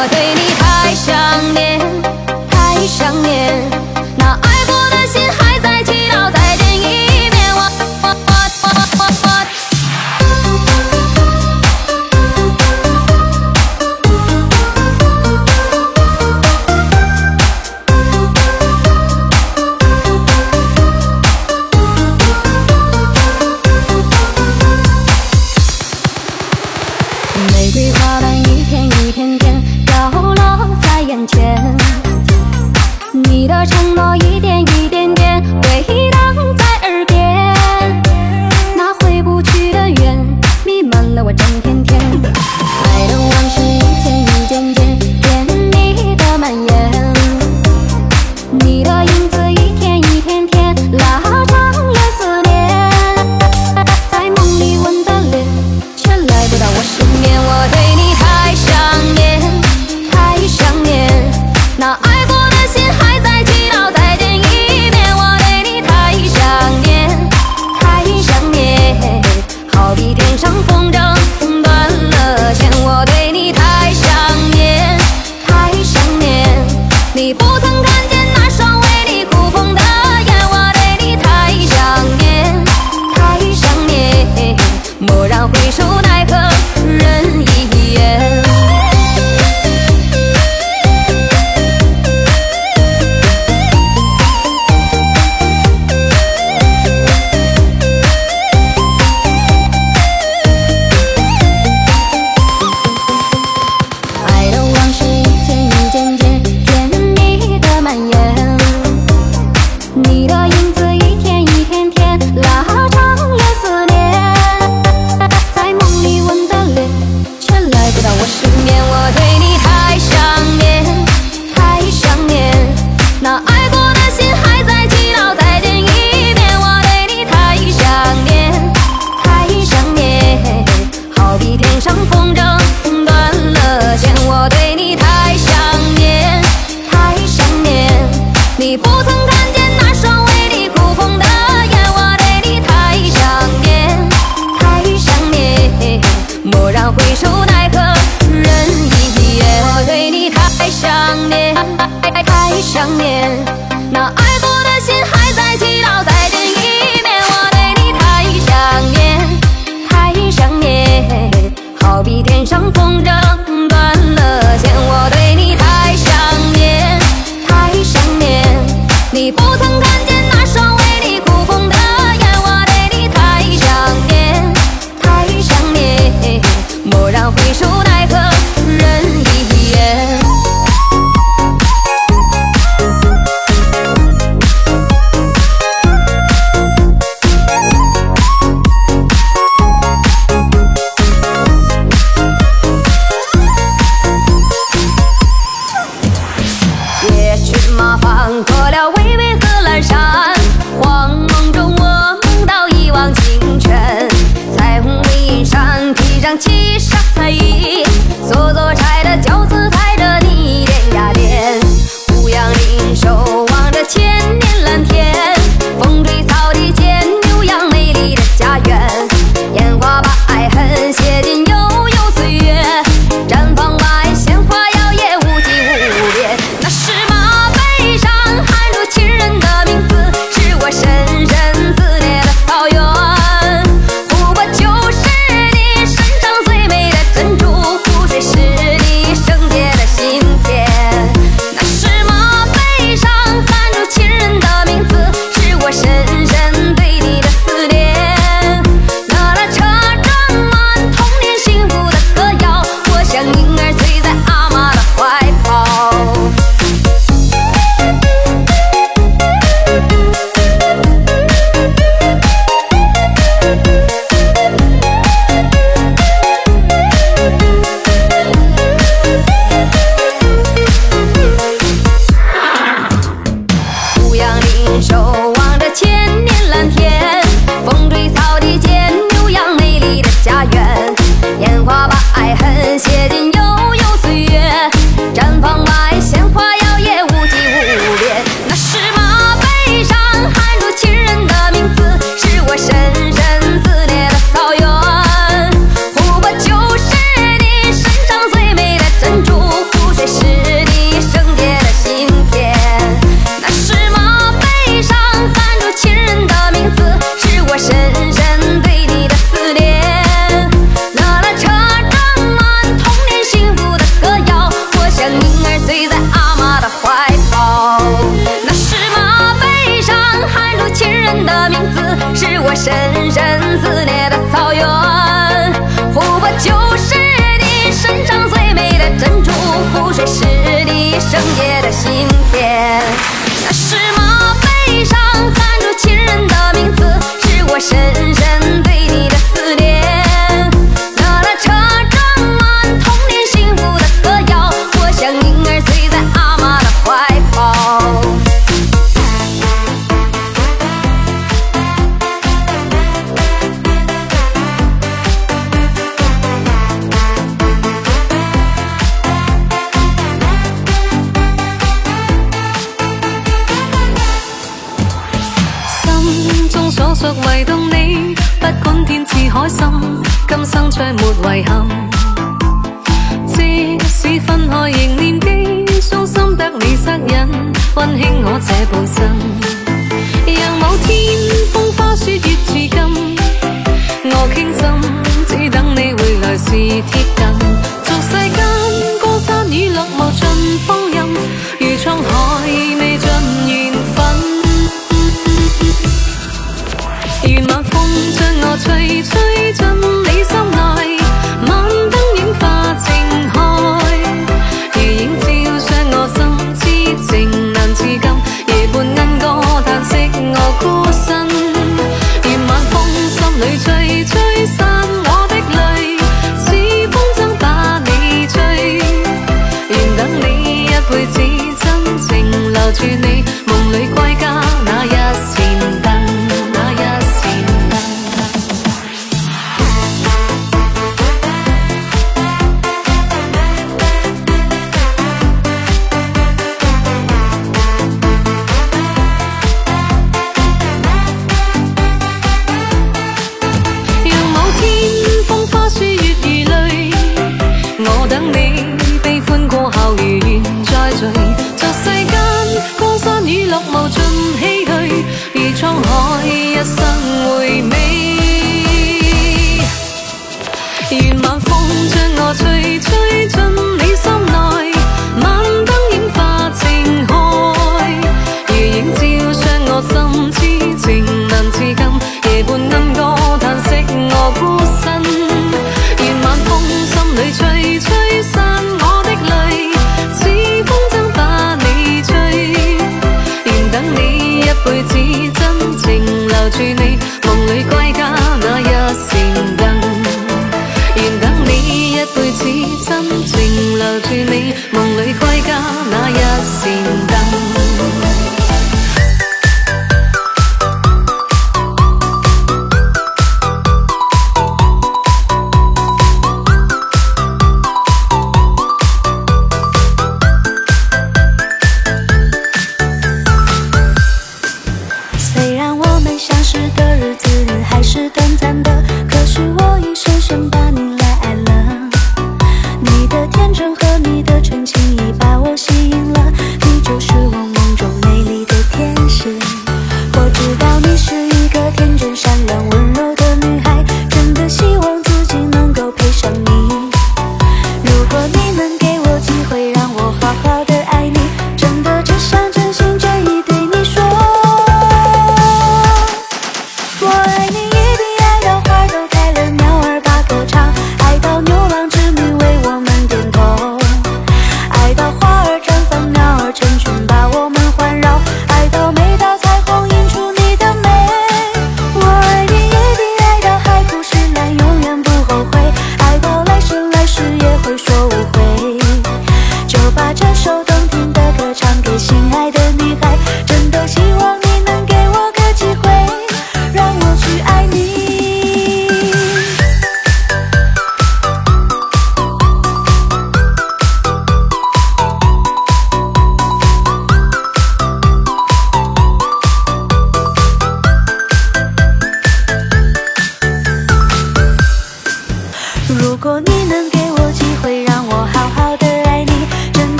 我对你太想念，太想念，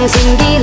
寻无从心底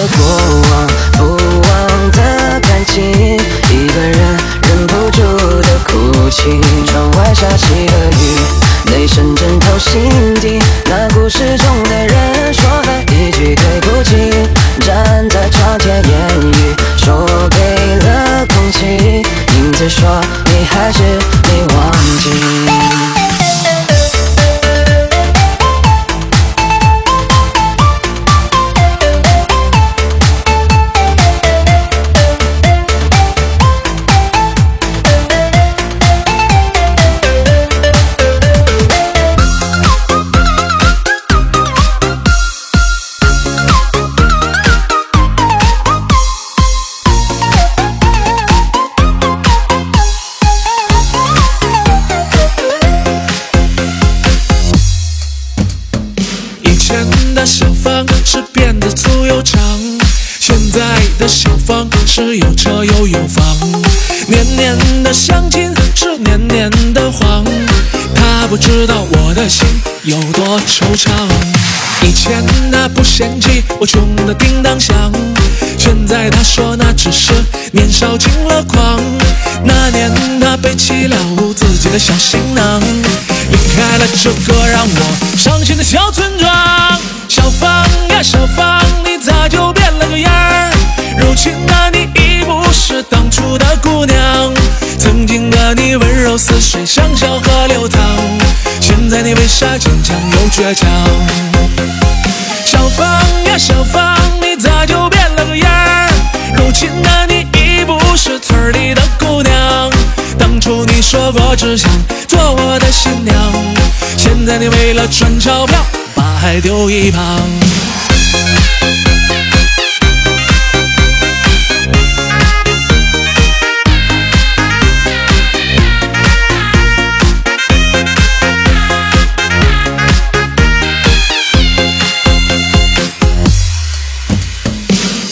不清的以前他不嫌弃我穷的叮当响，现在他说那只是年少轻了狂。那年他背起了自己的小行囊，离开了这个让我伤心的小为了赚钞票把爱丢一旁。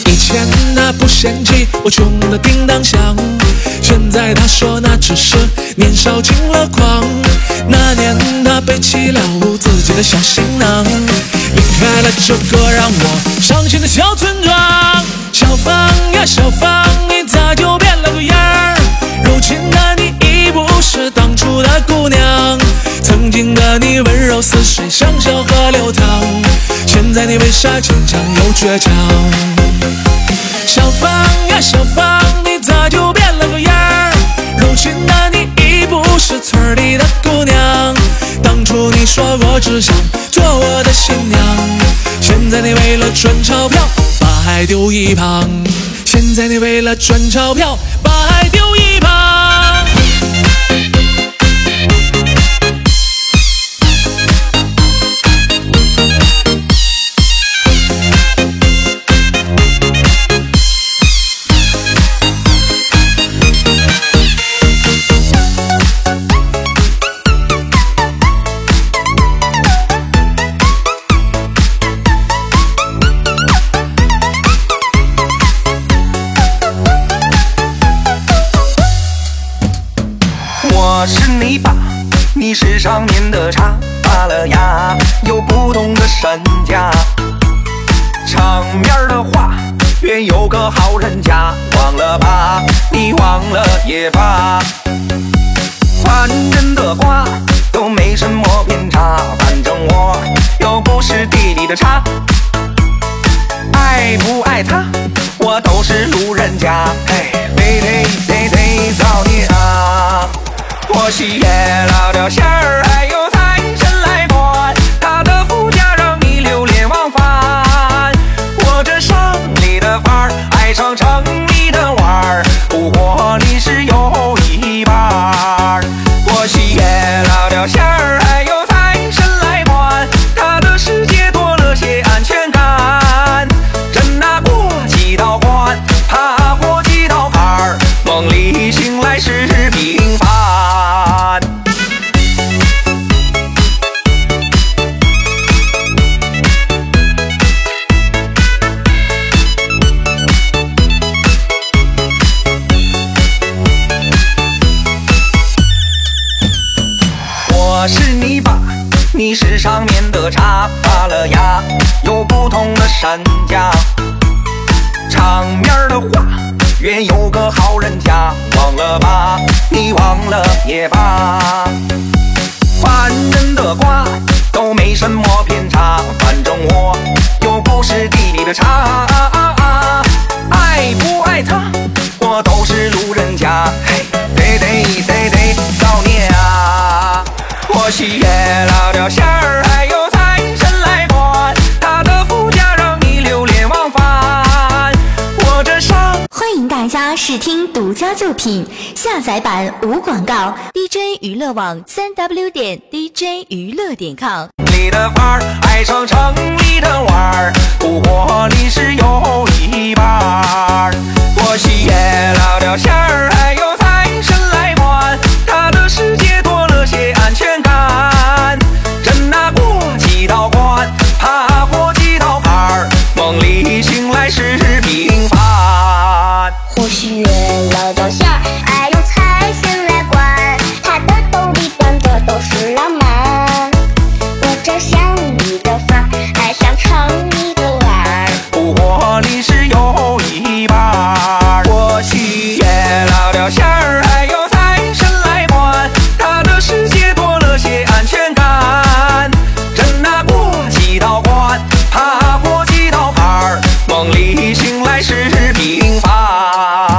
以前他不嫌弃我穷得叮当响，现在他说那只是年少轻了狂。那年他背起了自己的小行囊，离开了这个让我伤心的小村庄。小芳呀，小芳，你咋就变了个样儿？如今的你已不是当初的姑娘，曾经的你温柔似水，像小河流淌。现在你为啥坚强又倔强？小芳呀，小芳，只想做我的新娘，现在你为了赚钞票把爱丢一旁，现在你为了赚钞票把爱丢一也罢。凡人的瓜都没什么偏差，反正我又不是地里的茶。爱不爱他，我都是路人甲。嘿，得得得得造孽啊！我喜也老掉线儿，吧，你忘了也罢。凡人的瓜都没什么偏差，反正我又不是地里的茶。爱不爱他，我都是路人甲。嘿，得得得得，造孽啊！或许月老掉线儿，还有财神来管，他的福家让你流连忘返。我这上欢迎大家试听独家作品，下载版无广告，DJ 娱乐网三 W 点 DJ 娱乐点 com。里的范儿，爱上城里的玩儿，不过你是有一半儿。或许月老掉线儿，还有财神来管，他的世界多了些安全感。真拿过几道关，爬过几道坎儿，梦里醒来是平凡。或许月老掉线儿，还有财神来管，他的兜里装的都是浪漫。我这乡里的范儿，爱上城里的玩儿。不过你是有一半儿。或许月老掉线儿，还有财神来管，他的世界多了些安全感。真拿过几道关，爬过几道坎儿，梦里醒来是平凡。Ah.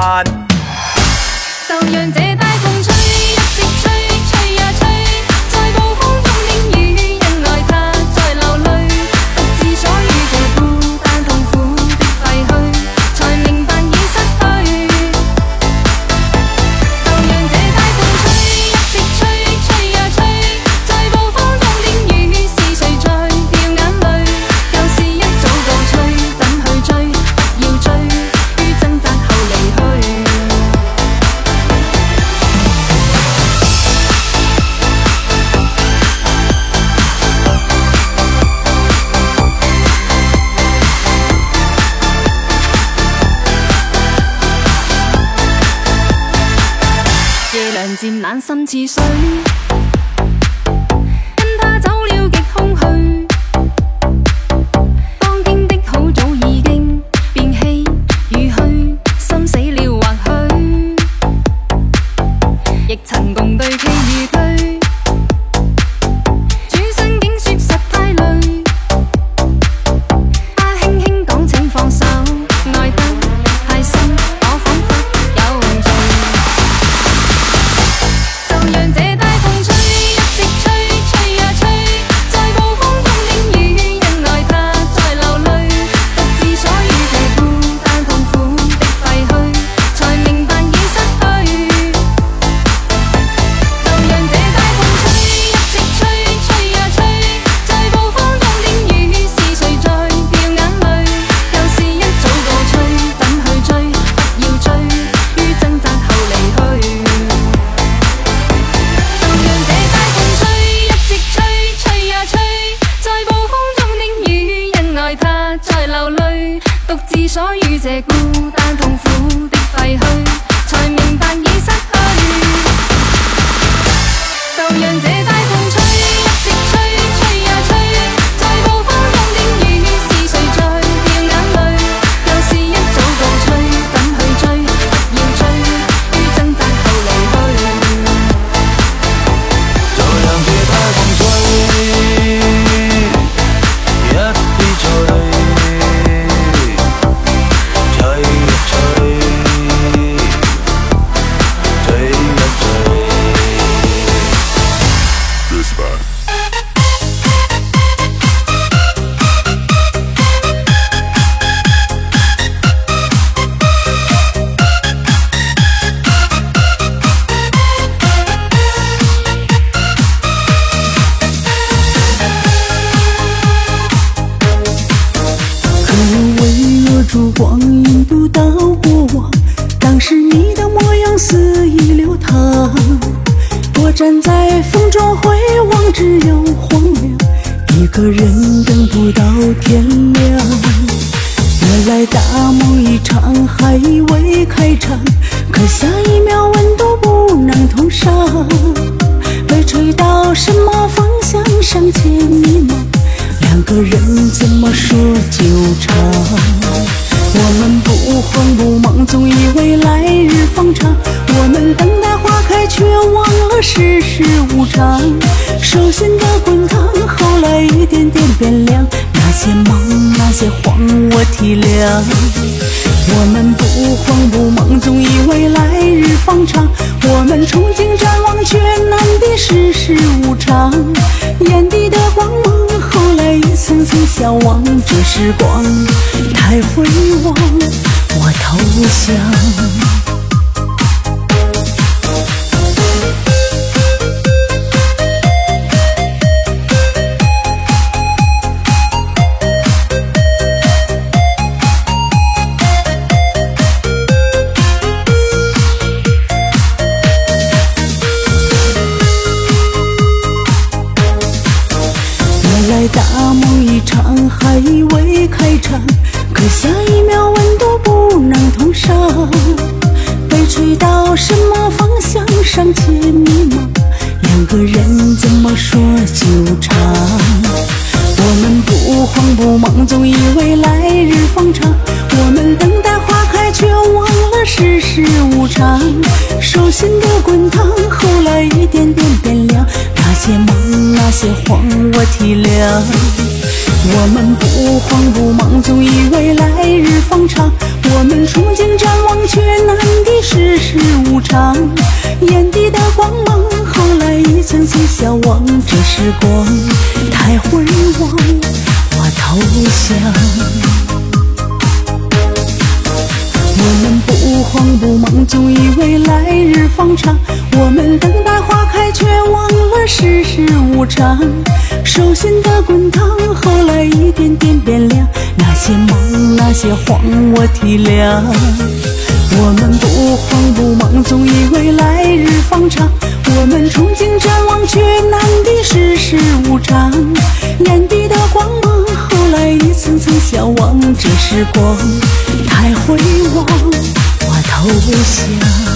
肆意流淌，我站在风中回望，只有荒凉。一个人等不到天亮，原来大梦一场还未开场。可下一秒，温度不能同上，被吹到什么方向？尚且迷茫，两个人怎么说？纠缠。我们不慌不忙，总以为来日方长。我们等待花开，却忘了世事无常。手心的滚烫，后来一点点变凉。那些忙，那些慌，我体谅。我们不慌不忙，总以为来日方长。我们憧憬展望，却难敌世事无常。眼底的光芒，曾向往。这时光太辉煌，我投降。我们不慌不忙，总以为来日方长。我们憧憬展望，却难敌世事无常。眼底的光芒，后来一层层消亡。这时光太辉煌，我投降。我们不慌不忙，总以为来日方长。我们等待花开，却忘了世事无常。手心的滚烫，后来一点点变凉。那些忙，那些慌，我体谅。我们不慌不忙，总以为来日方长。我们憧憬展望，却难敌世事无常。眼底的光芒，后来一层层消亡。这时光太辉煌，我投降。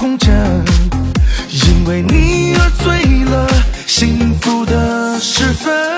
红尘因为你而醉了幸福的时分。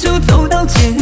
就走到结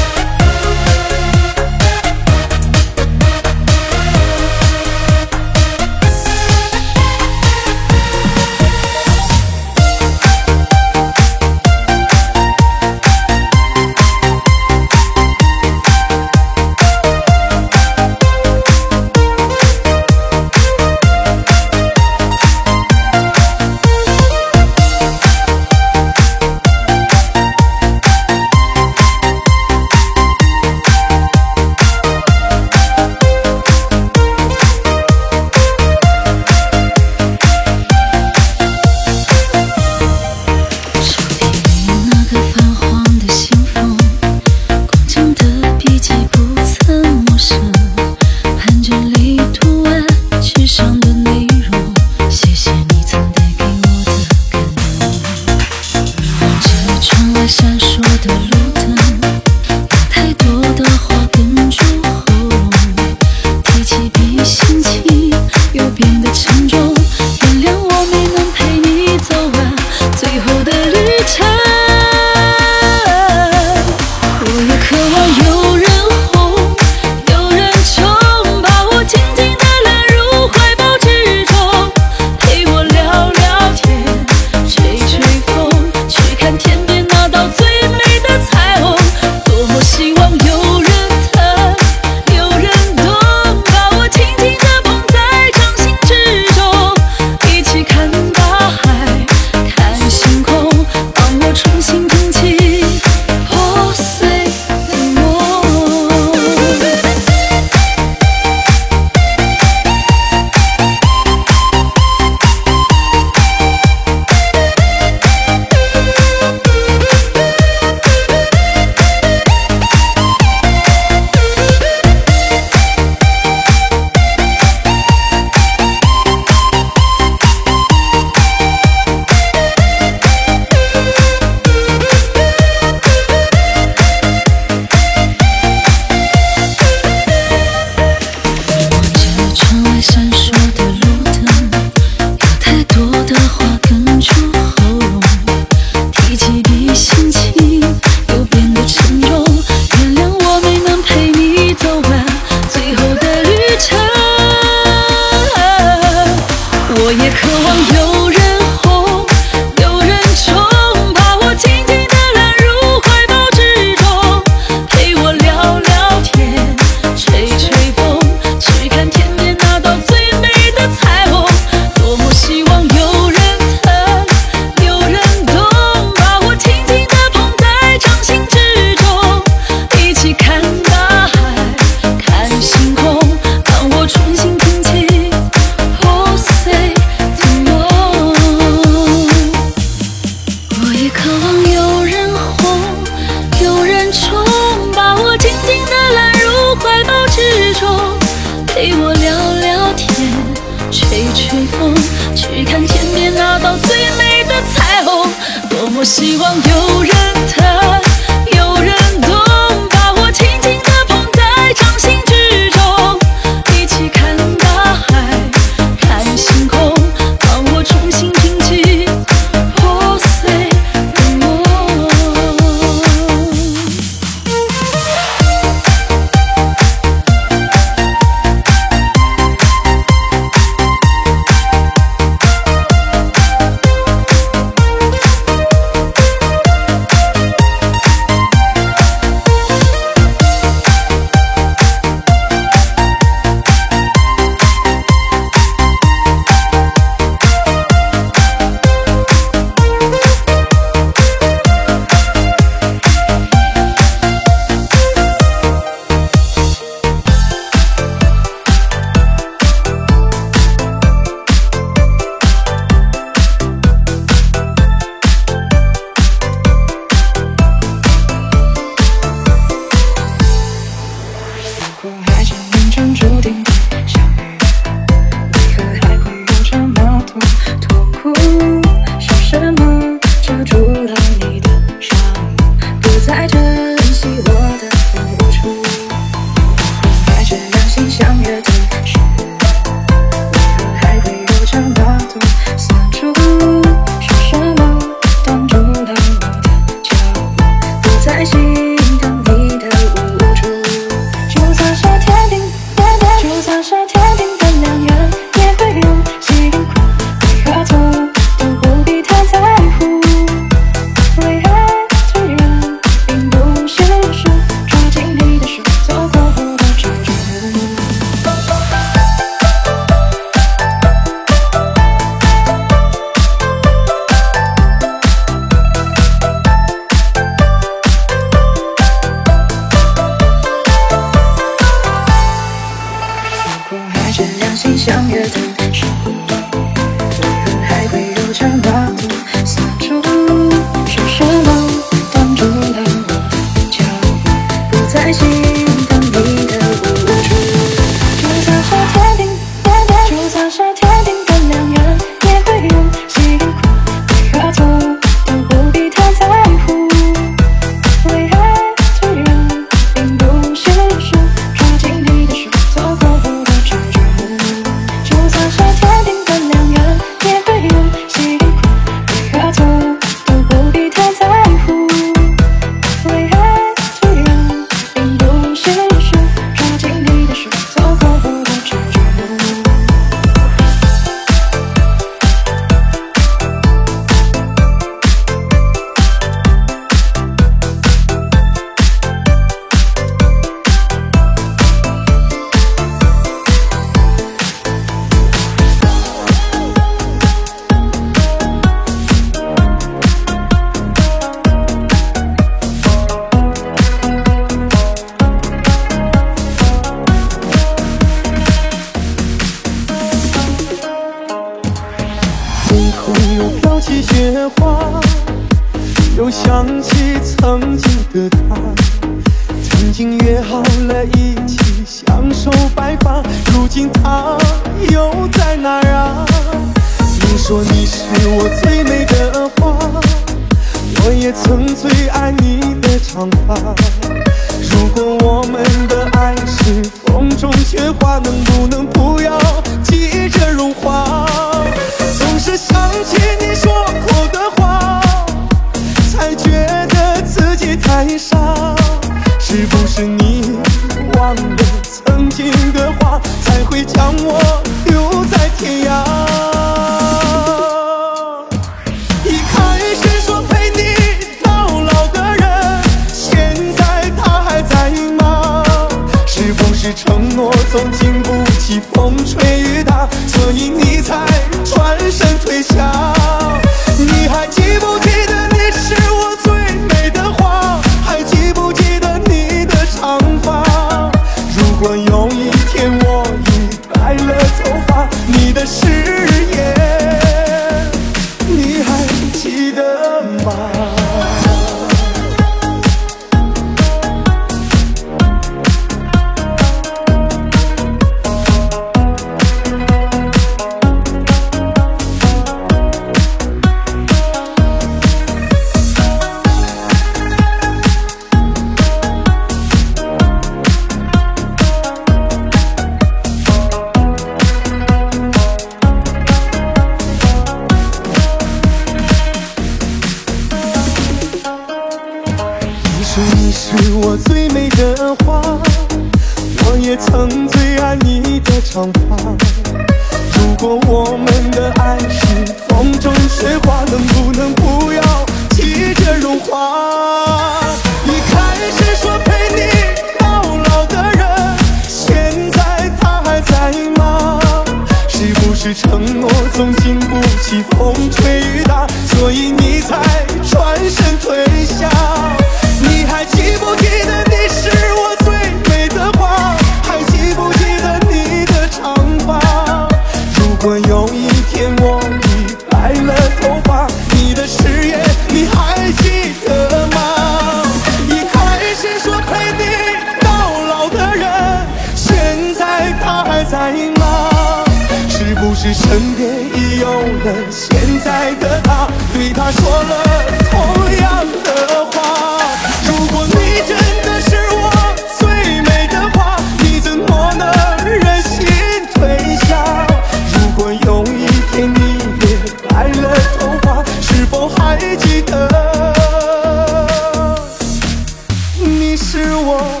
是我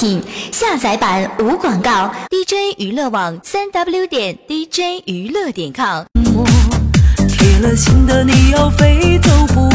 品下载版无广告。Dj 娱乐网三 w 点 dj 娱乐点 com 铁了心的你要飞走不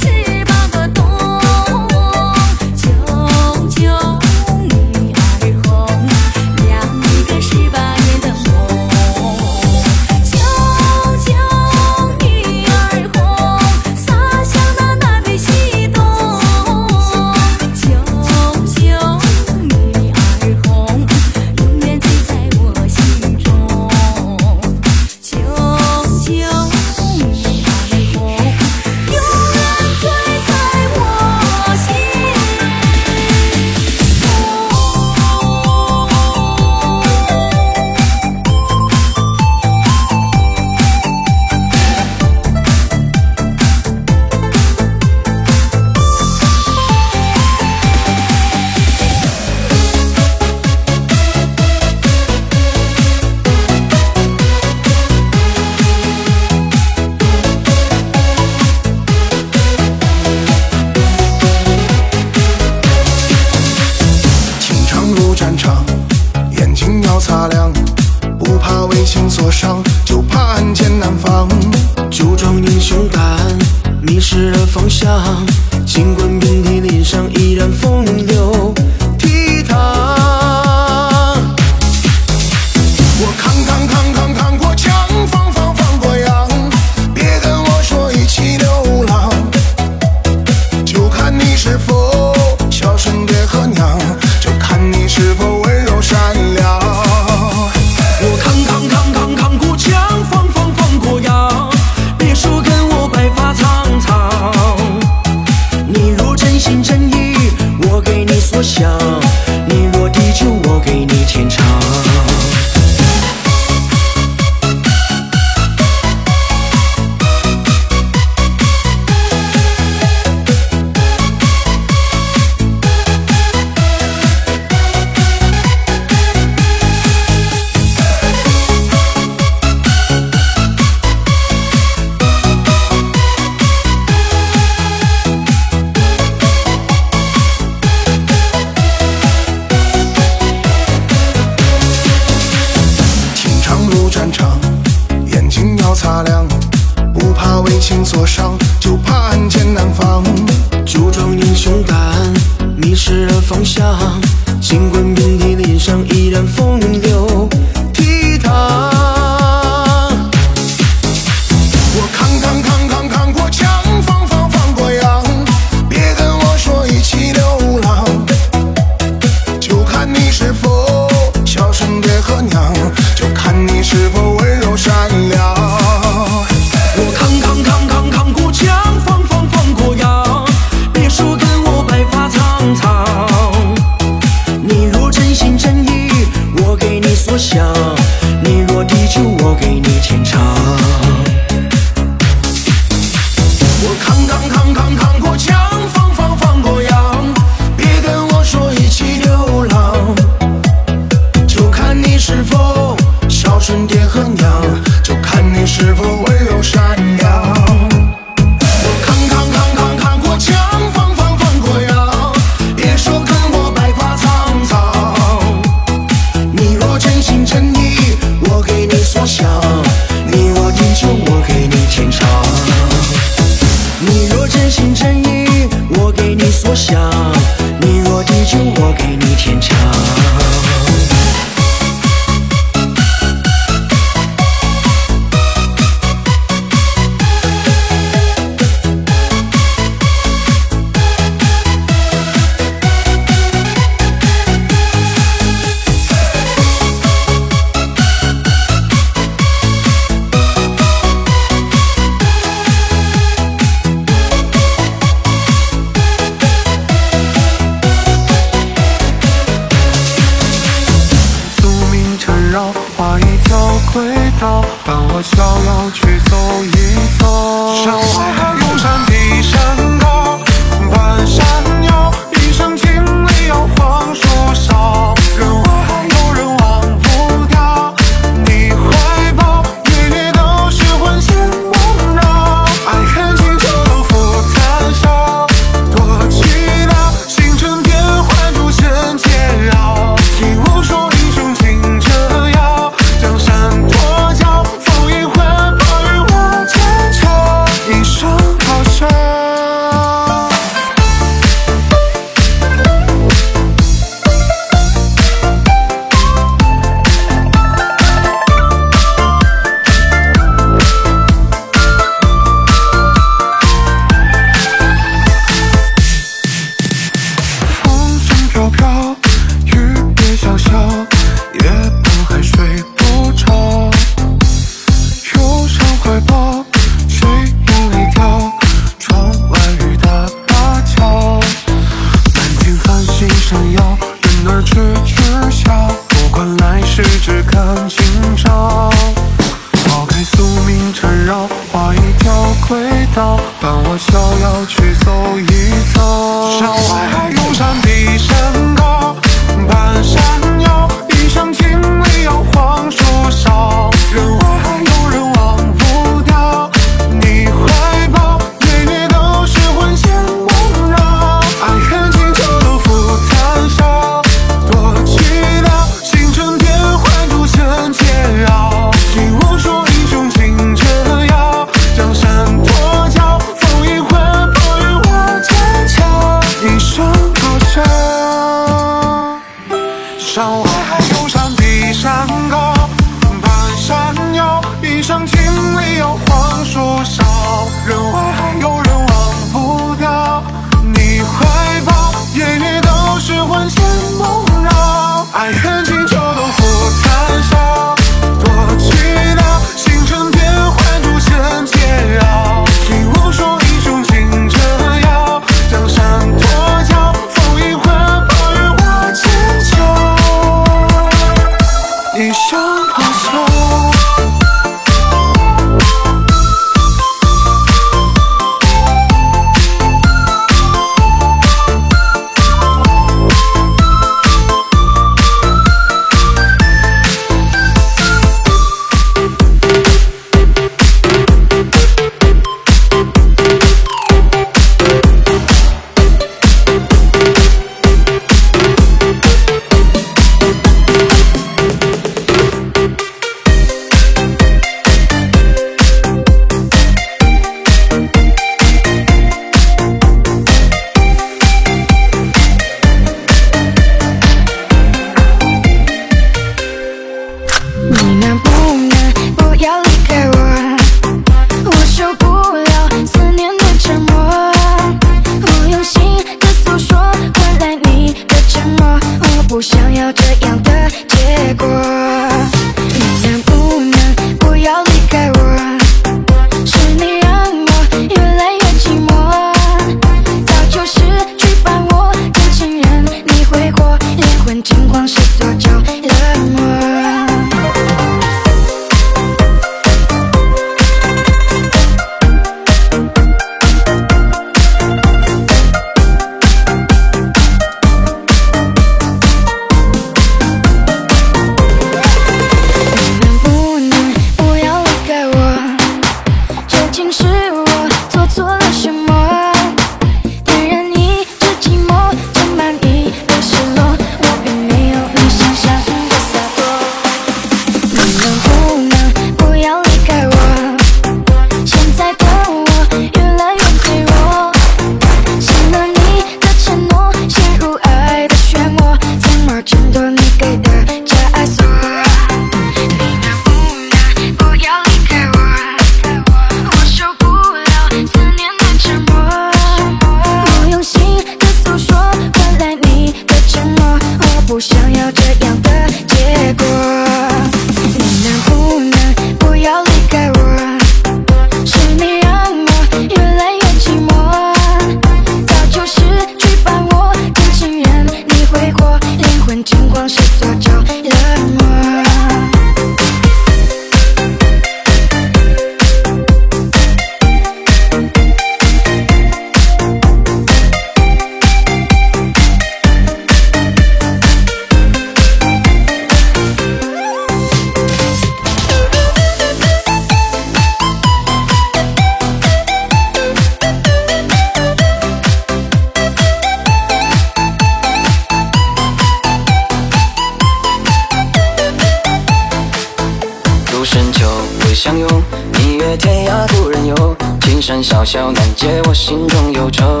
小小难解我心中忧愁，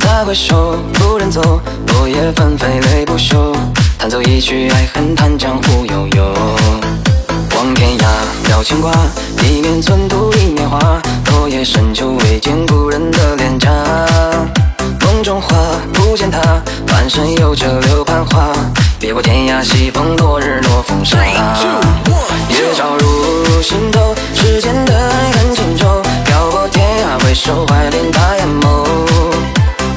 再回首，不忍走，落叶纷飞泪不休，弹奏一曲爱恨叹江湖悠悠。望天涯，了牵挂，一念寸土一年华。落叶深秋，未见故人的脸颊。梦中花不见他，半生有着柳盼花。别过天涯，西风落日落风沙。月照入心头，世间的爱恨情仇。手怀恋大眼眸，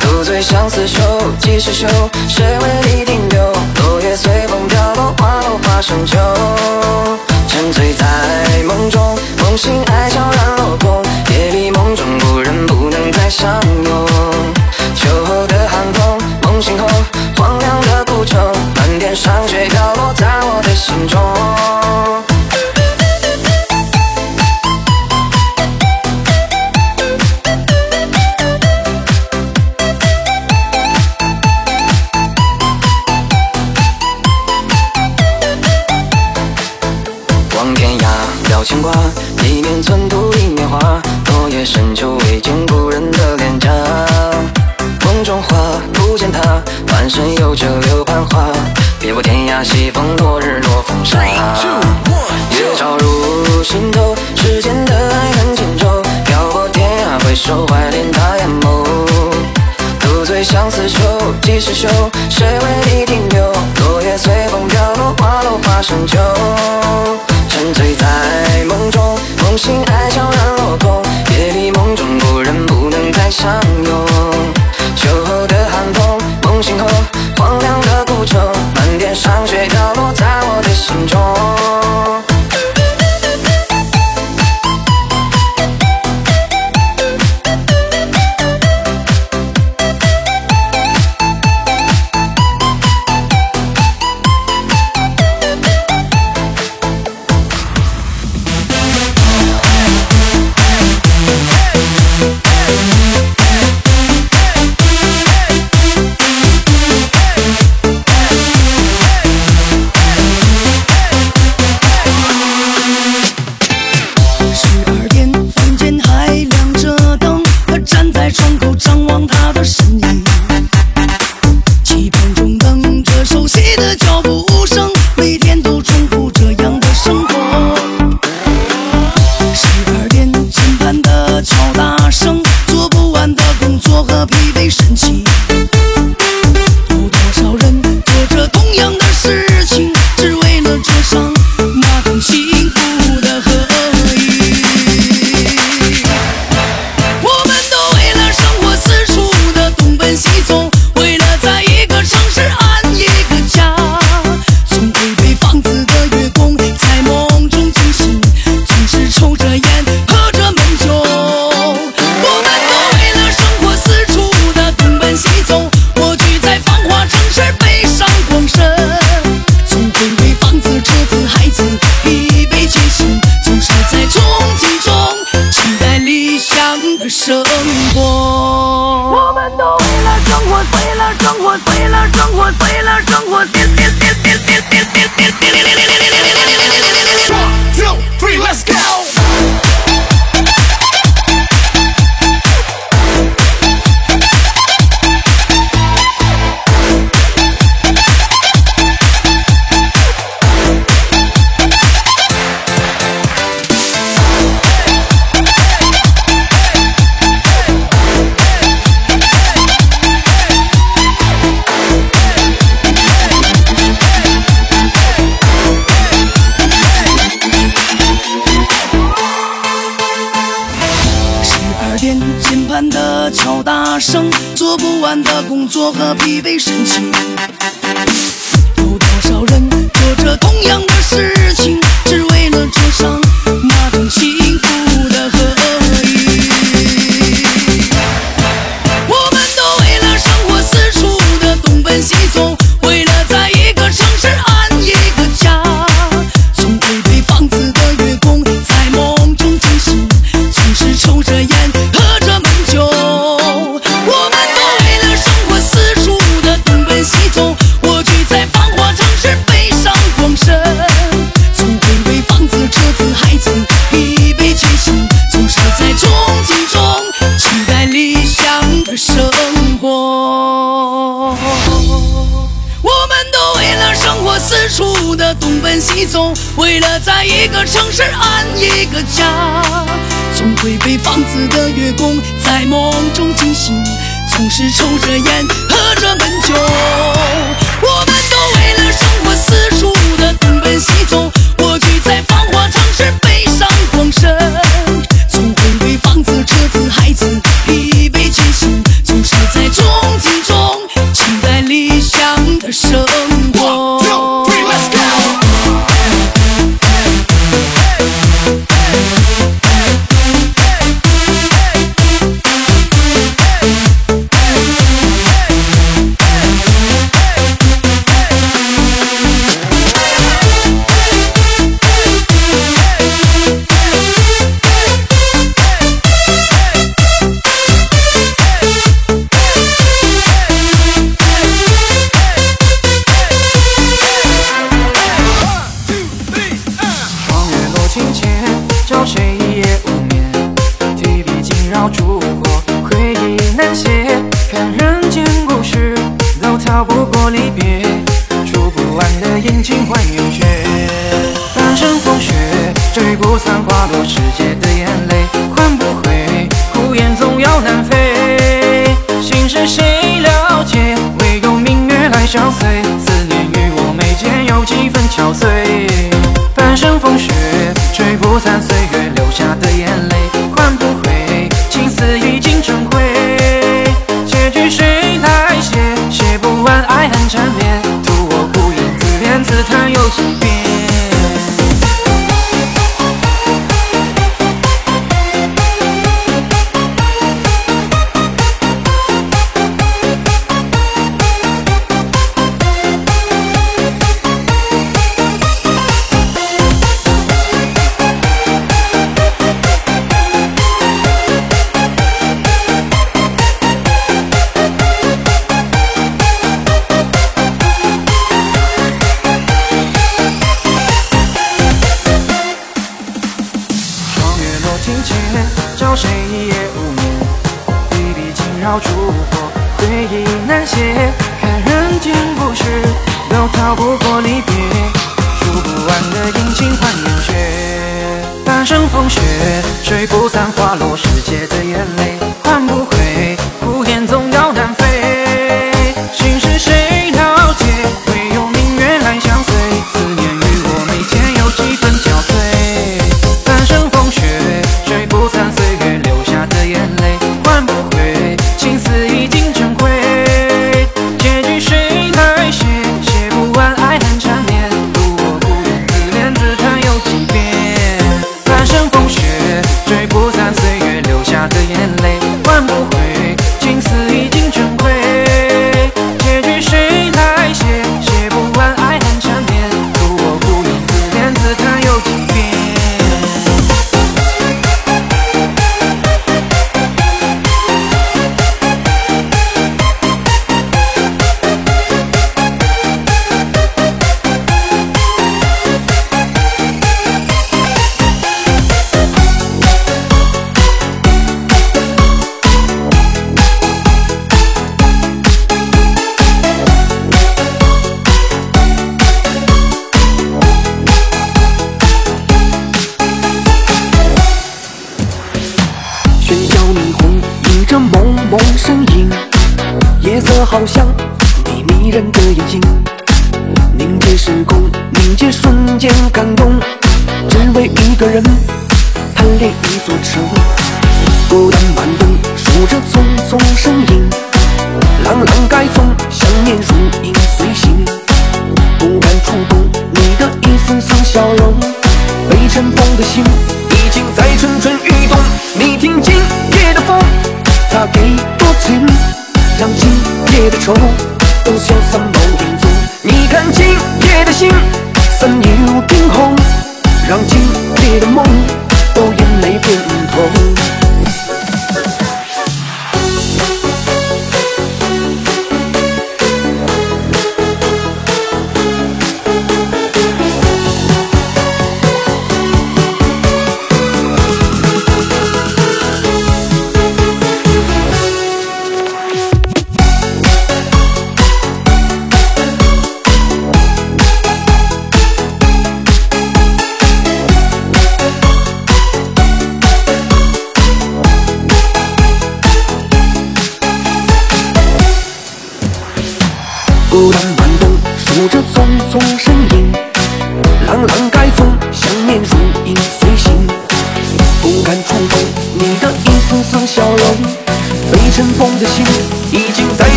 独醉相思愁，几时休？谁为你停留？落叶随风飘落，花落花成秋。沉醉在梦中，梦醒爱悄然落空。别离梦中故人，不能再相拥。秋后的寒风，梦醒后荒凉的孤城，漫天霜雪，飘落在我的心中。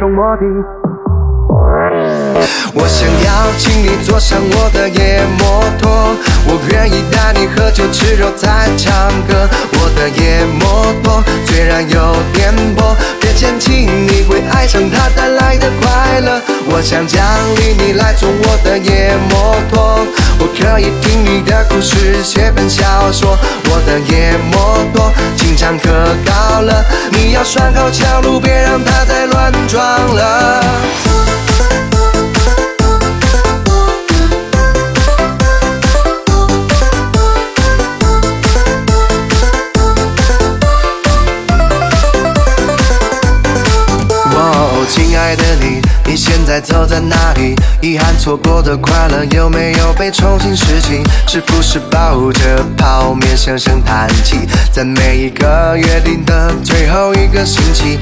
那年耳熟莫敌。我想邀请你坐上我的野摩托，我愿意带你喝酒吃肉再唱歌。我的野摩托虽然有颠簸，别嫌弃，你会爱上它带来的快乐。我想奖励你来坐我的野摩托，可以听你的故事，写本小说。我的夜摩托经常可高了，你要拴好桥路，别让它再乱撞了。走在哪里？遗憾错过的快乐有没有被重新拾起？是不是抱着泡面声声叹气？在每一个约定的最后一个星期。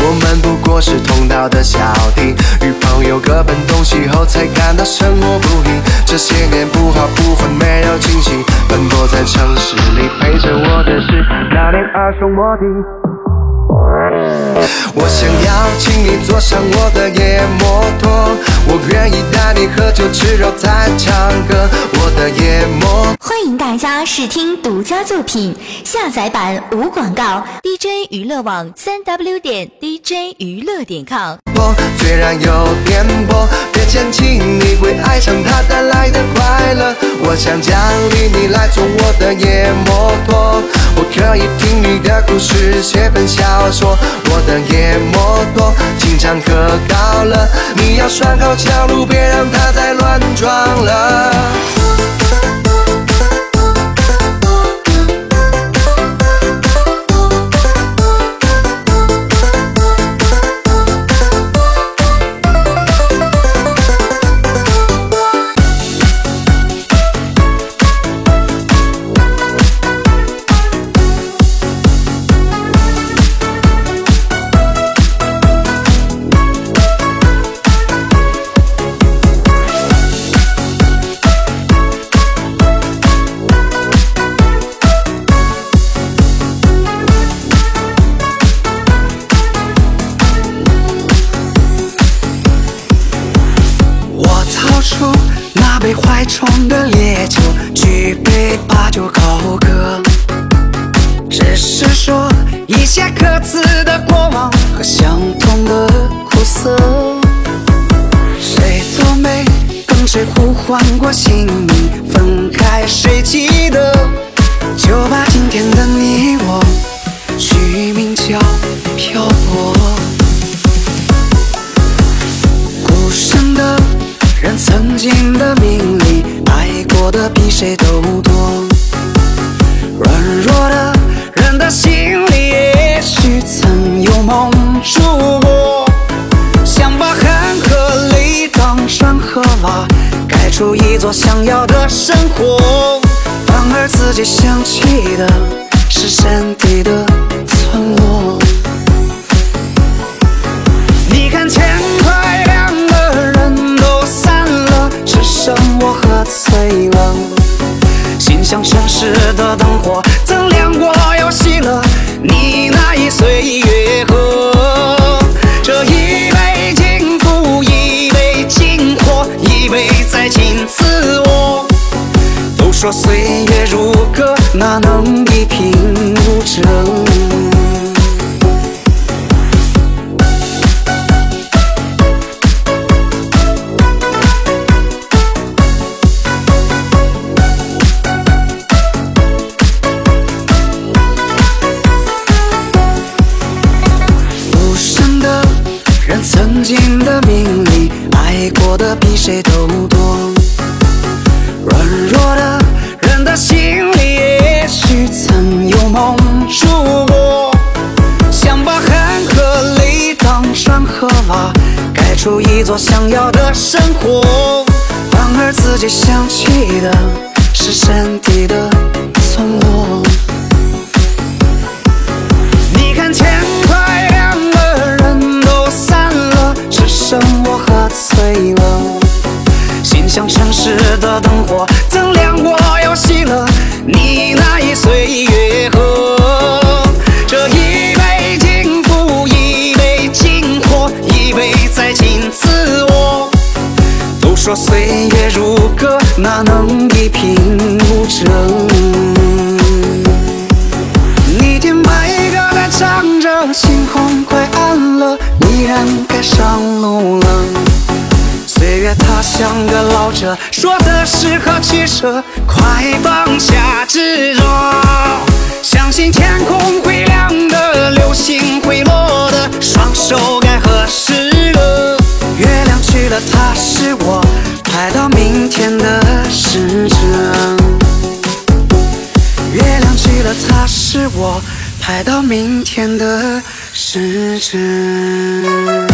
我们不过是同道的小弟，与朋友各奔东西后，才感到生活不易。这些年不好不坏没有惊喜，奔波在城市里，陪着我的是那年耳熟莫敌。我想邀请你坐上我的野摩托，我愿意带你喝酒吃肉再唱歌。我的野摩欢迎大家试听独家作品，下载版无广告，DJ 娱乐网三 W 点 DJ 娱乐点 com。我虽然有颠簸，别嫌弃，你会爱上它带来的快乐。我想奖励你来坐我的野摩托，我可以听你的故事，写本小说。我的野摩托经常喝高了，你要拴好桥路，别让它再乱撞了。些各自的过往和相同的苦涩。谁都没跟谁互换过姓名，分开谁记得？就把今天的你我取名叫漂泊。孤身的人，曾经的名利，爱过的比谁都多。梦住过。想把汗和泪当山和瓦，盖出一座想要的生活。反而自己想起的是山底的村落。你看天快亮了，人都散了，只剩我和翠了。心像城市的灯火，曾亮过，你那一岁月喝。这一杯敬父，一杯敬火，一杯再敬自我。都说岁月如歌，哪能一贫如尘？所想要的排到明天的时辰。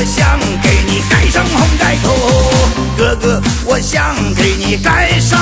我想给你盖上红盖头哥哥我想给你盖上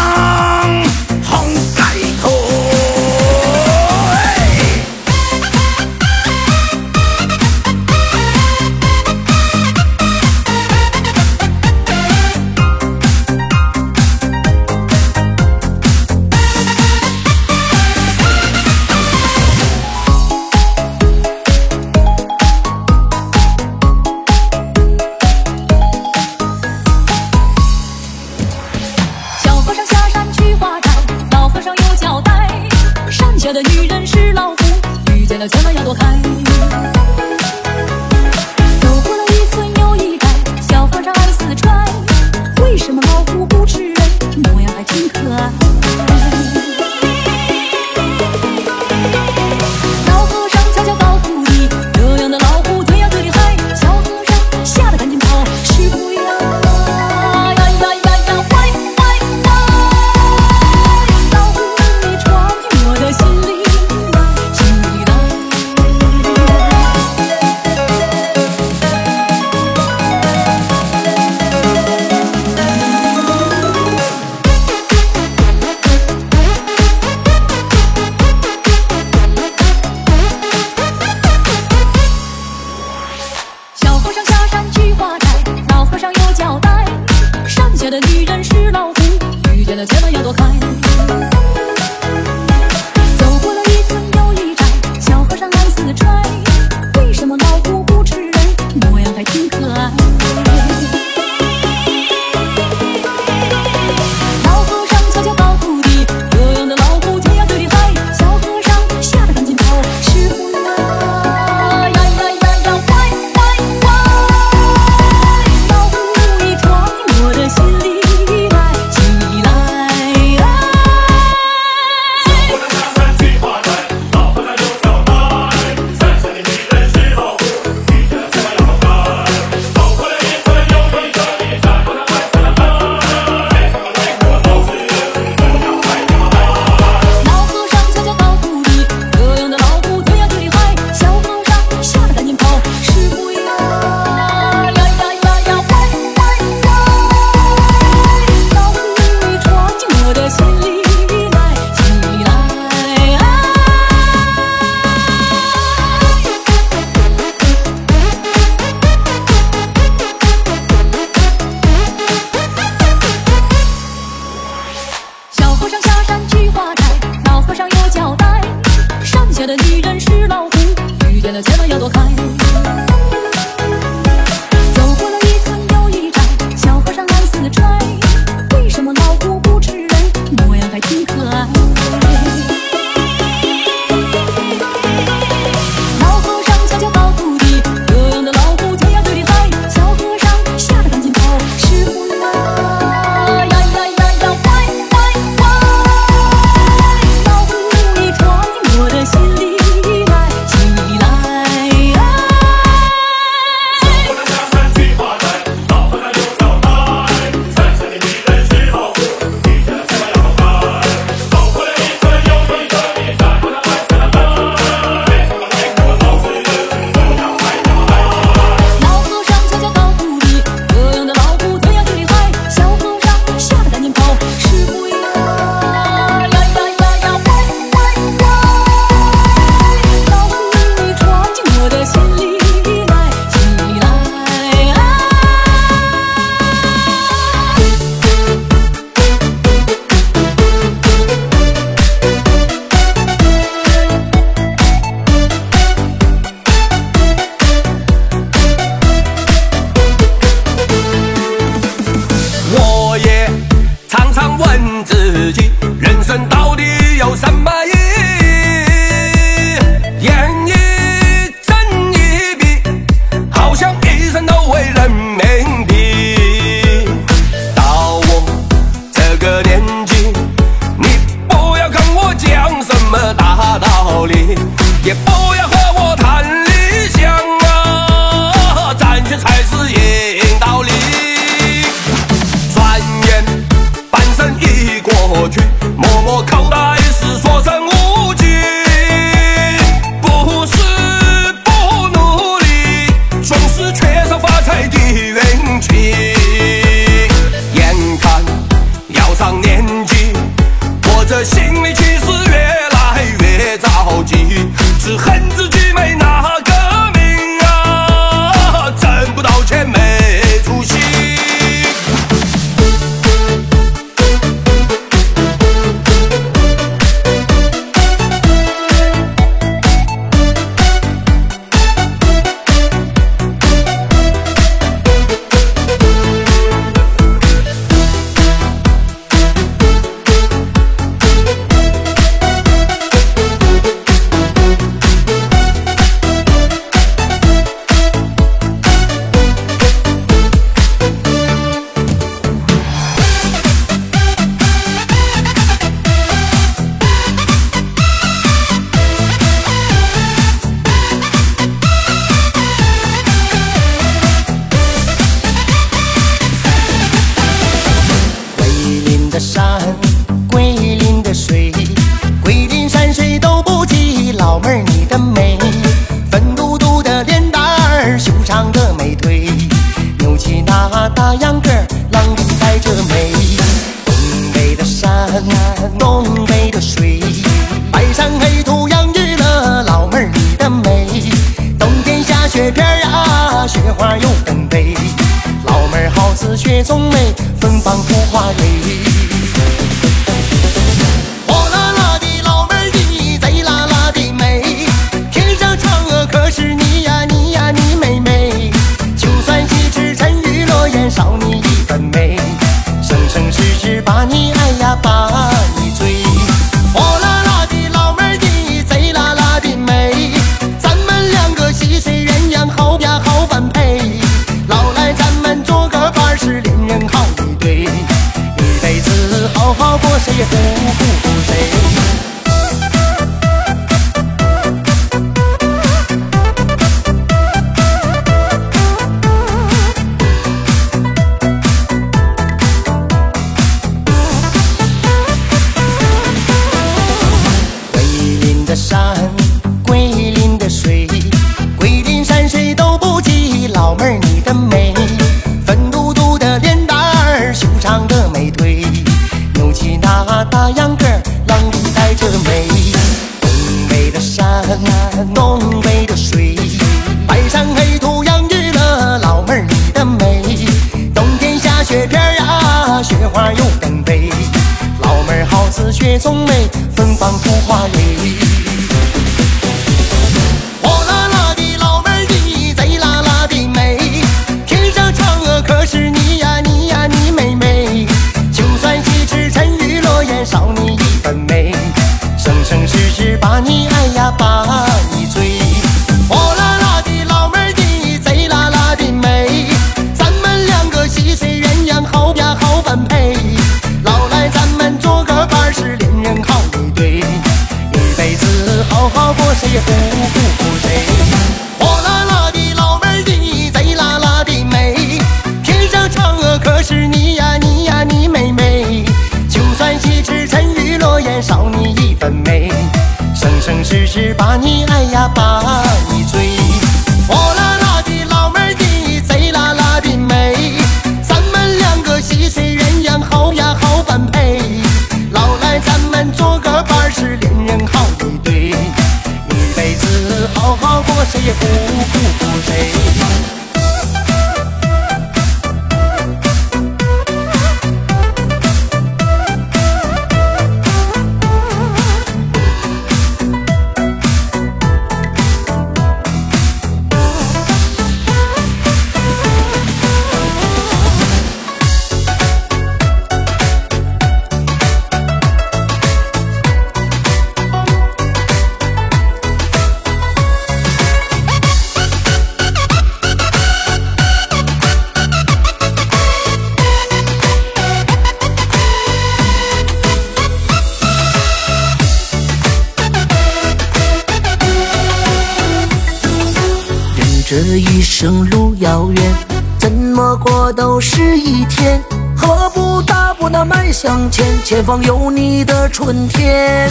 前，方有你的春天。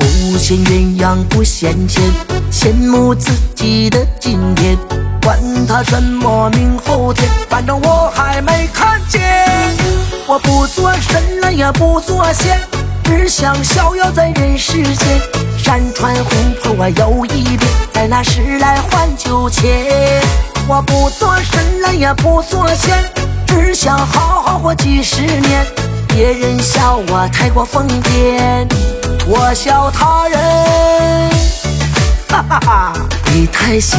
不羡鸳鸯不羡仙，羡慕自己的今天。管他什么明后天，反正我还没看见。我不做神了也不做仙，只想逍遥在人世间。山川湖泊我游一遍，在那时来换酒钱。我不做神了也不做仙，只想好好活几十年。别人笑我太过疯癫，我笑他人，哈哈哈，你太闲。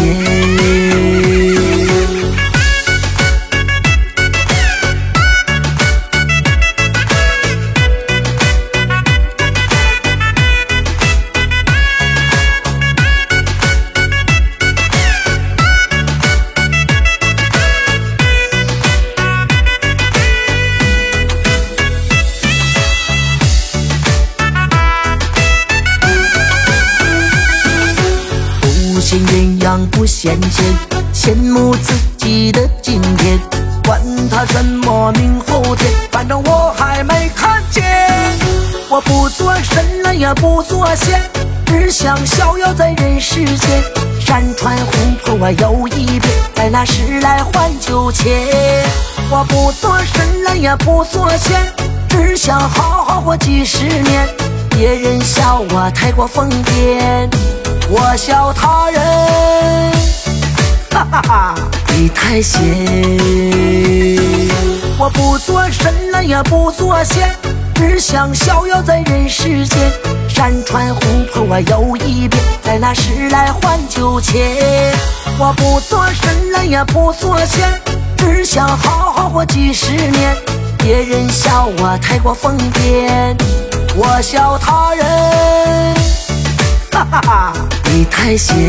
不羡，羡慕自己的今天。管他什么明后天，反正我还没看见。我不做神了也不做仙，只想逍遥在人世间。山川湖泊我游一遍，在那时来换酒钱。我不做神了也不做仙，只想好好活几十年。别人笑我太过疯癫，我笑他人，哈哈哈，你太闲。我不做神了也不做仙，只想逍遥在人世间。山川湖泊我游一遍，在那时来换酒钱。我不做神了也不做仙，只想好好活几十年。别人笑我太过疯癫，我笑他人，你太闲。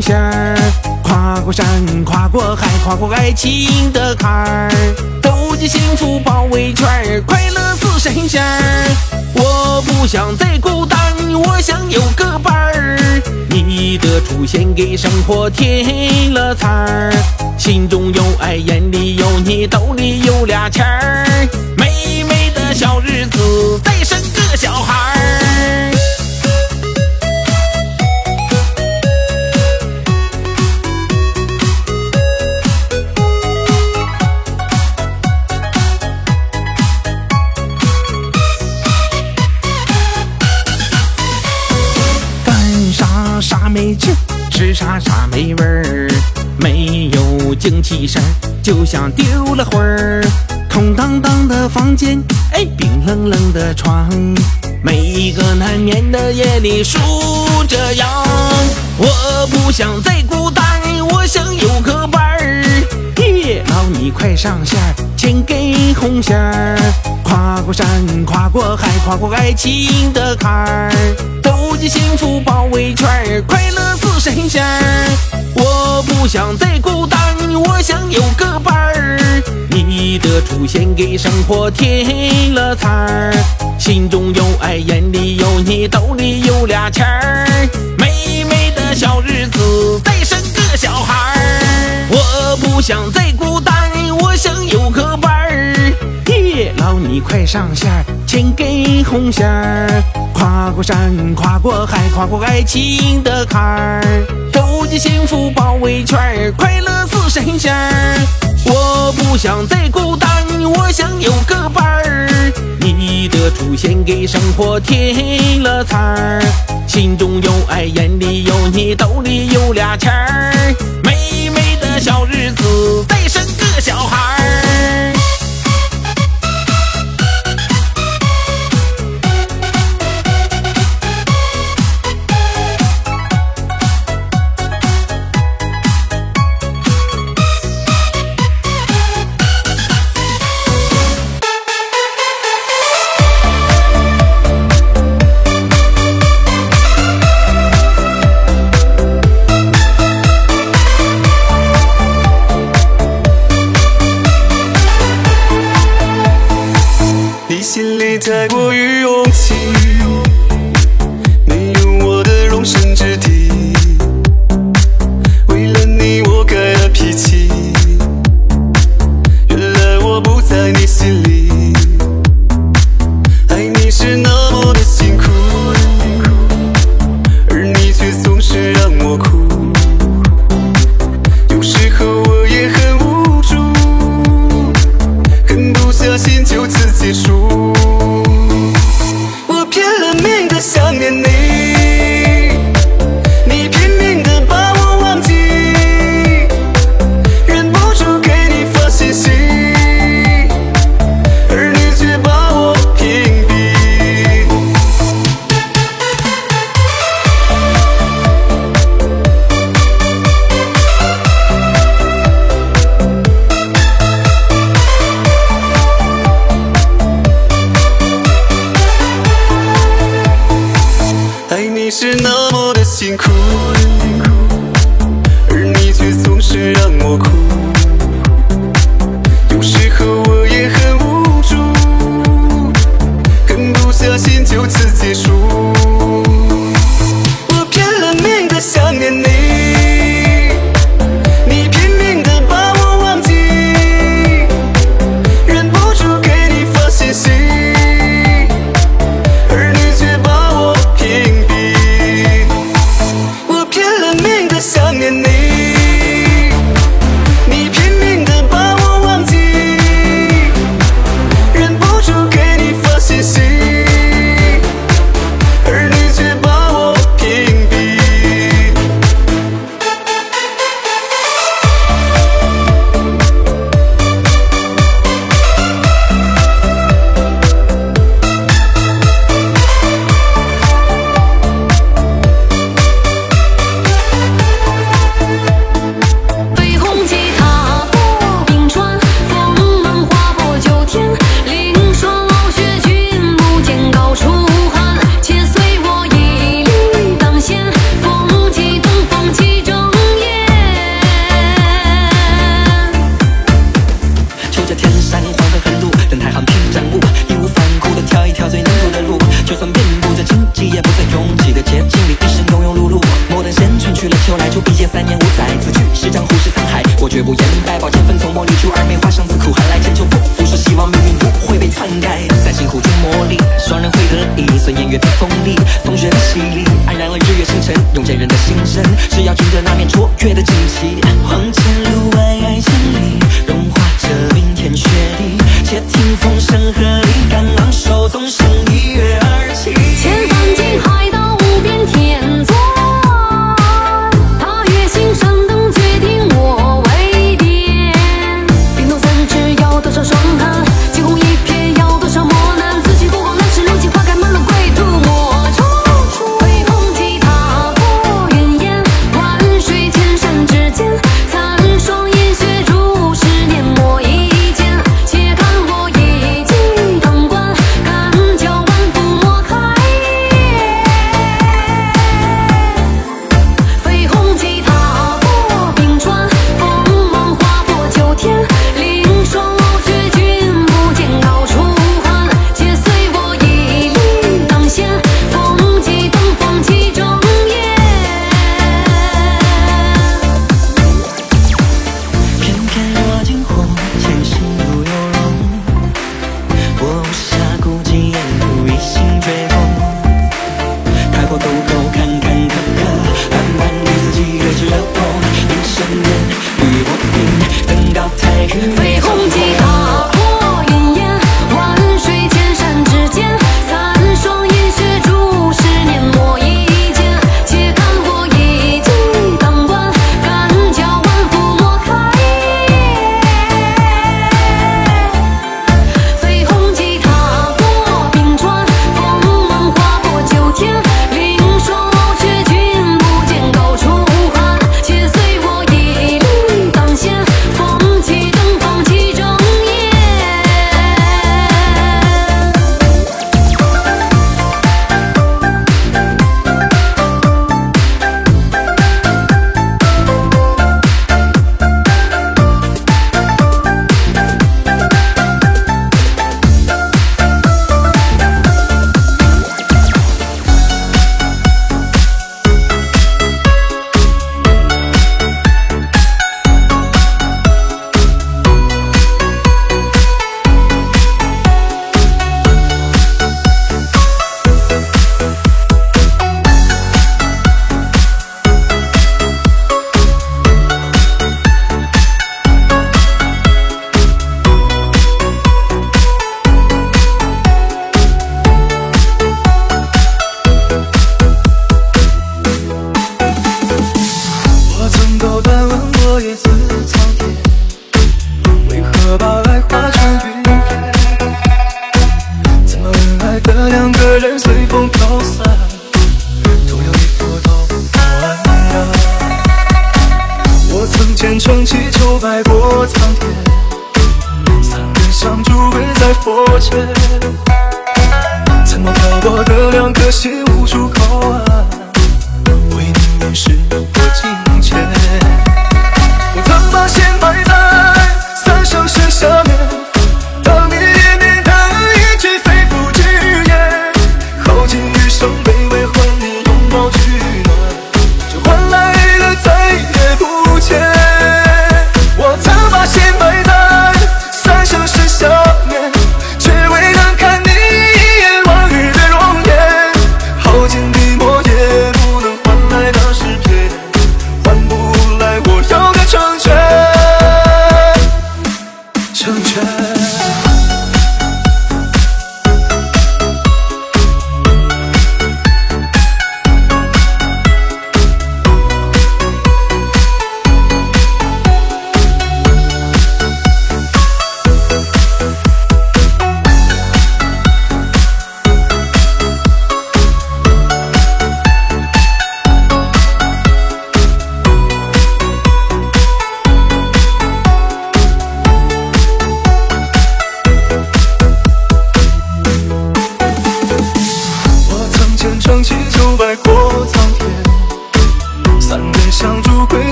仙儿，跨过山，跨过海，跨过爱情的坎儿，走进幸福包围圈儿，快乐似神仙儿。我不想再孤单，我想有个伴儿。你的出现给生活添了彩儿，心中有爱，眼里有你，兜里有俩钱儿，美美的小日子，再就像丢了魂儿。空荡荡的房间，哎，冰冷冷的床，每一个难眠的夜里数着羊。我不想再孤单，我想有个伴儿。老你快上线儿，牵根红线儿，跨过山，跨过海，跨过爱情的坎儿，幸福包围圈，快乐似神仙儿。我不想再孤单，我想有个伴儿。你的出现给生活添了彩儿，心中有爱，眼里有你，兜里有俩钱儿。美美的小日子，再生个小孩儿。我不想再孤单，我想有个伴儿。爹老，你快上线儿，牵根红线儿，跨过山，跨过海，跨过爱情的坎儿，走进幸福包围圈儿，快乐似神仙儿。我不想再孤单，我想有个伴儿。你的出现给生活添了彩儿，心中有爱，眼里有你，兜里有俩钱儿。美美的小日子，再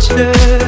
在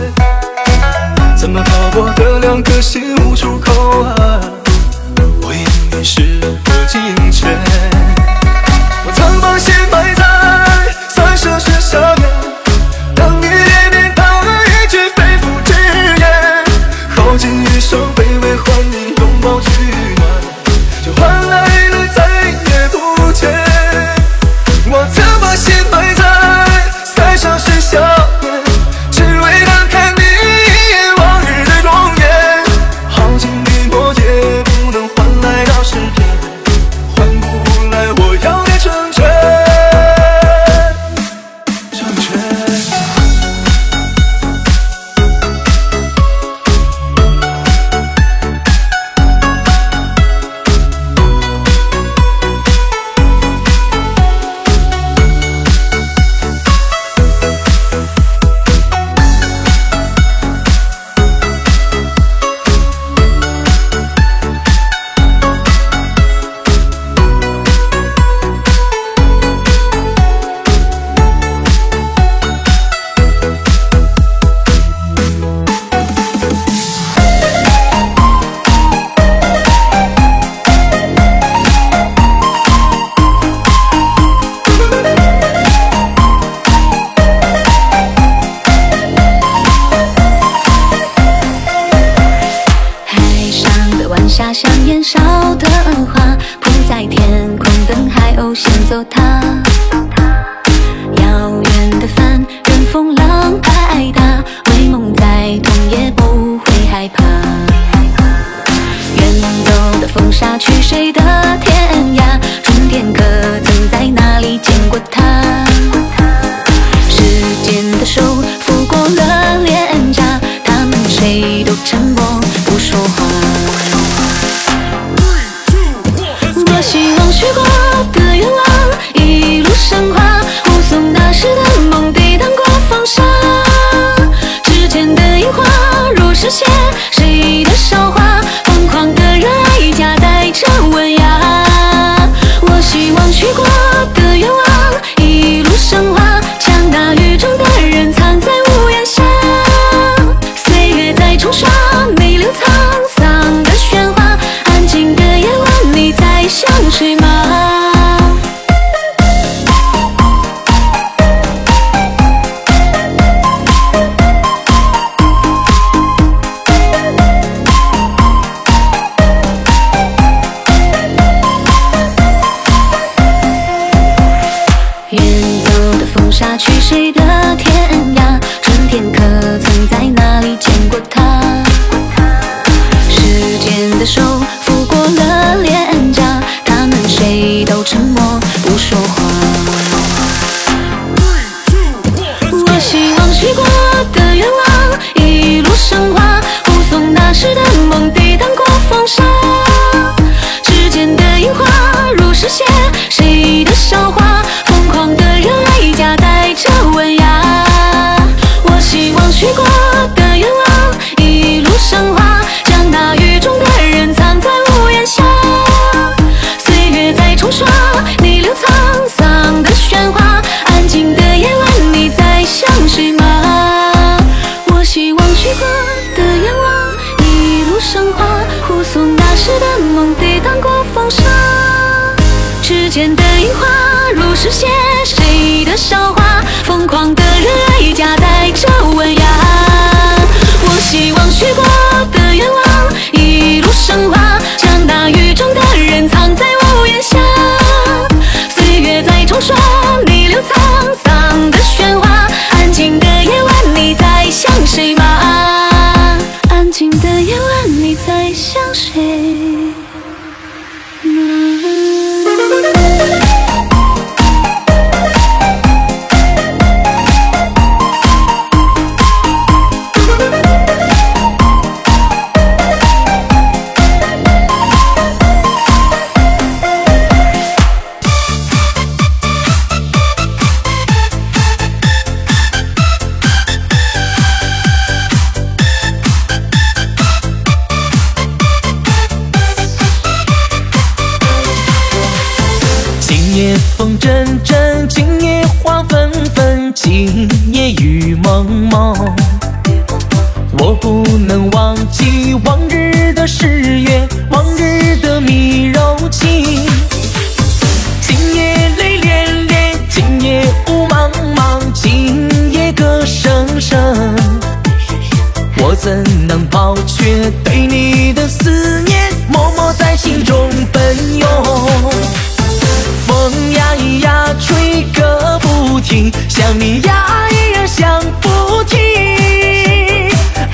想你呀，依然想不停。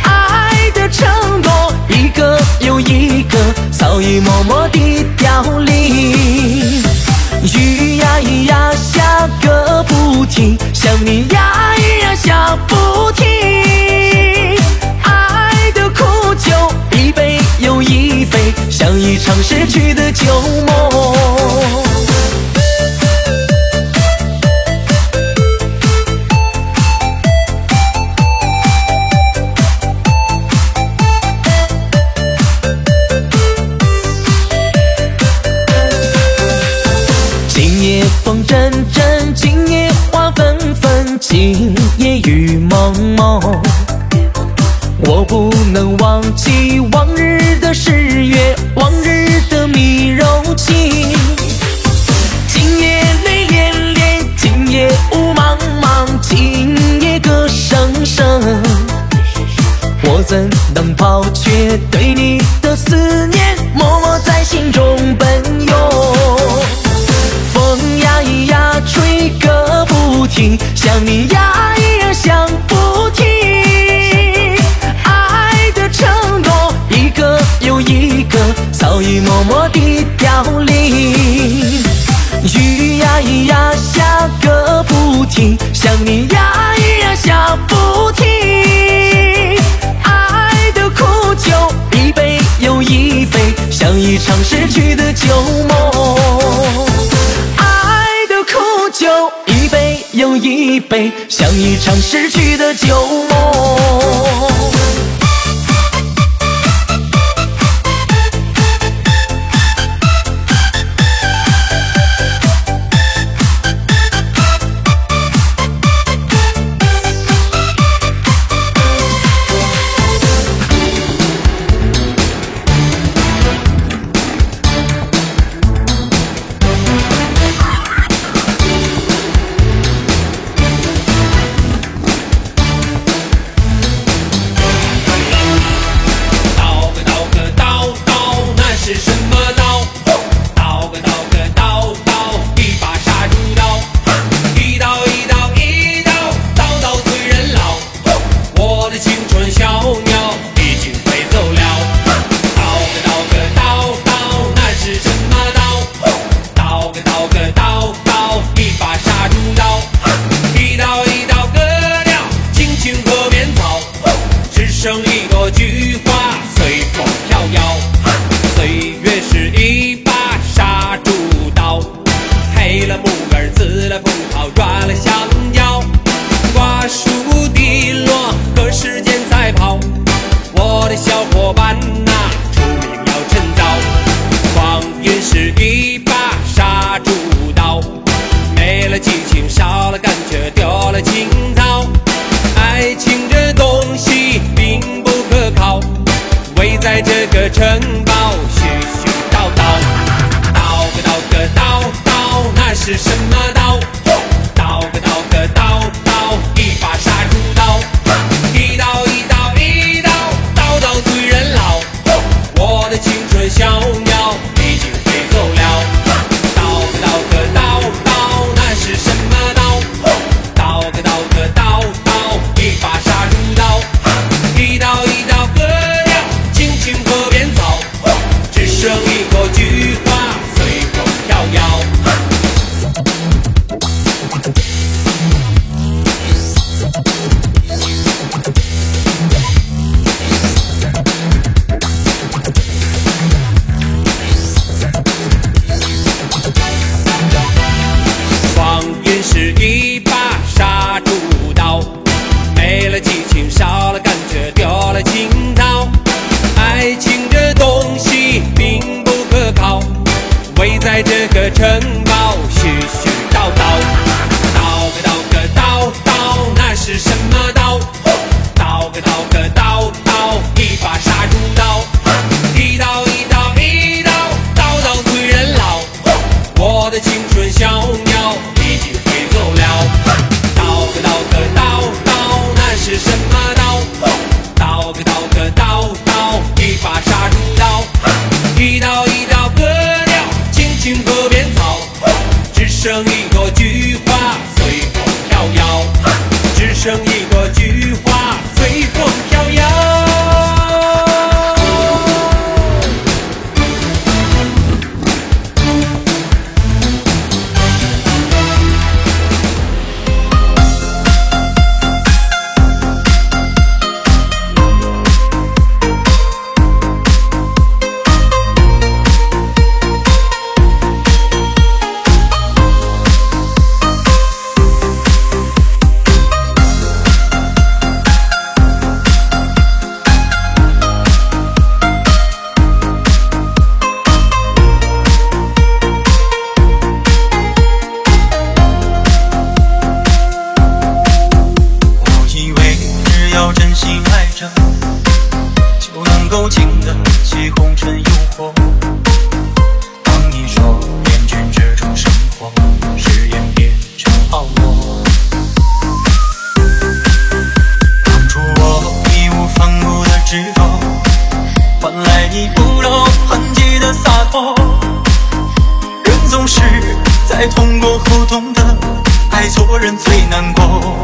爱的承诺一个又一个，早已默默地凋零。雨呀咿呀下个不停，想你呀，依然想不停。爱的苦酒一杯又一杯，像一场失去。像一场逝去的酒心爱着就能够经得起红尘诱惑。当你说厌倦这种生活誓言变成泡沫。当初我义无反顾的执着换来你不露痕迹的洒脱。人总是在痛过后懂得爱错人最难过。